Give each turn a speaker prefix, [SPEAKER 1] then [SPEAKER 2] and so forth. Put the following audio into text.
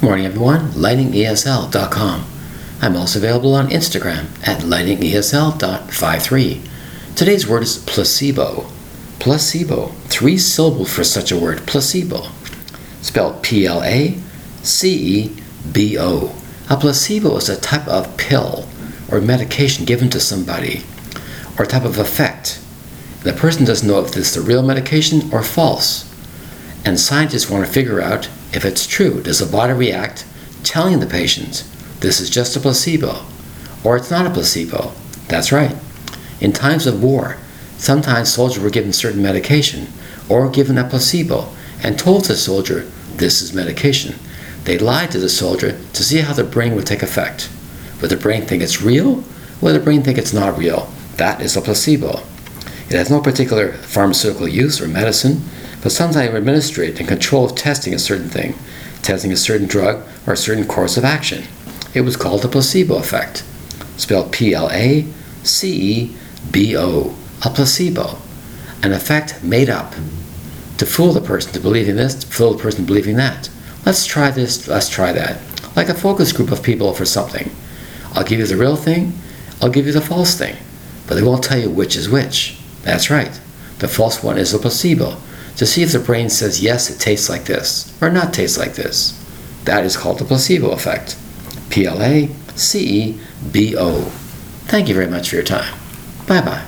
[SPEAKER 1] Morning, everyone. LightningESL.com. I'm also available on Instagram at lightningesl.53. Today's word is placebo. Placebo. Three syllables for such a word. Placebo. Spelled P L A C E B O. A placebo is a type of pill or medication given to somebody, or type of effect. The person doesn't know if this is real medication or false. And scientists want to figure out if it's true. Does the body react telling the patient this is just a placebo or it's not a placebo? That's right. In times of war, sometimes soldiers were given certain medication or given a placebo and told the soldier this is medication. They lied to the soldier to see how the brain would take effect. Would the brain think it's real? Would the brain think it's not real? That is a placebo. It has no particular pharmaceutical use or medicine, but sometimes administrate and control of testing a certain thing, testing a certain drug or a certain course of action. It was called the placebo effect, spelled P L A C E B O, a placebo, an effect made up to fool the person to believing this, to fool the person believing that. Let's try this, let's try that. Like a focus group of people for something. I'll give you the real thing, I'll give you the false thing, but they won't tell you which is which. That's right. The false one is a placebo to see if the brain says, yes, it tastes like this, or not tastes like this. That is called the placebo effect. P L A C E B O. Thank you very much for your time. Bye bye.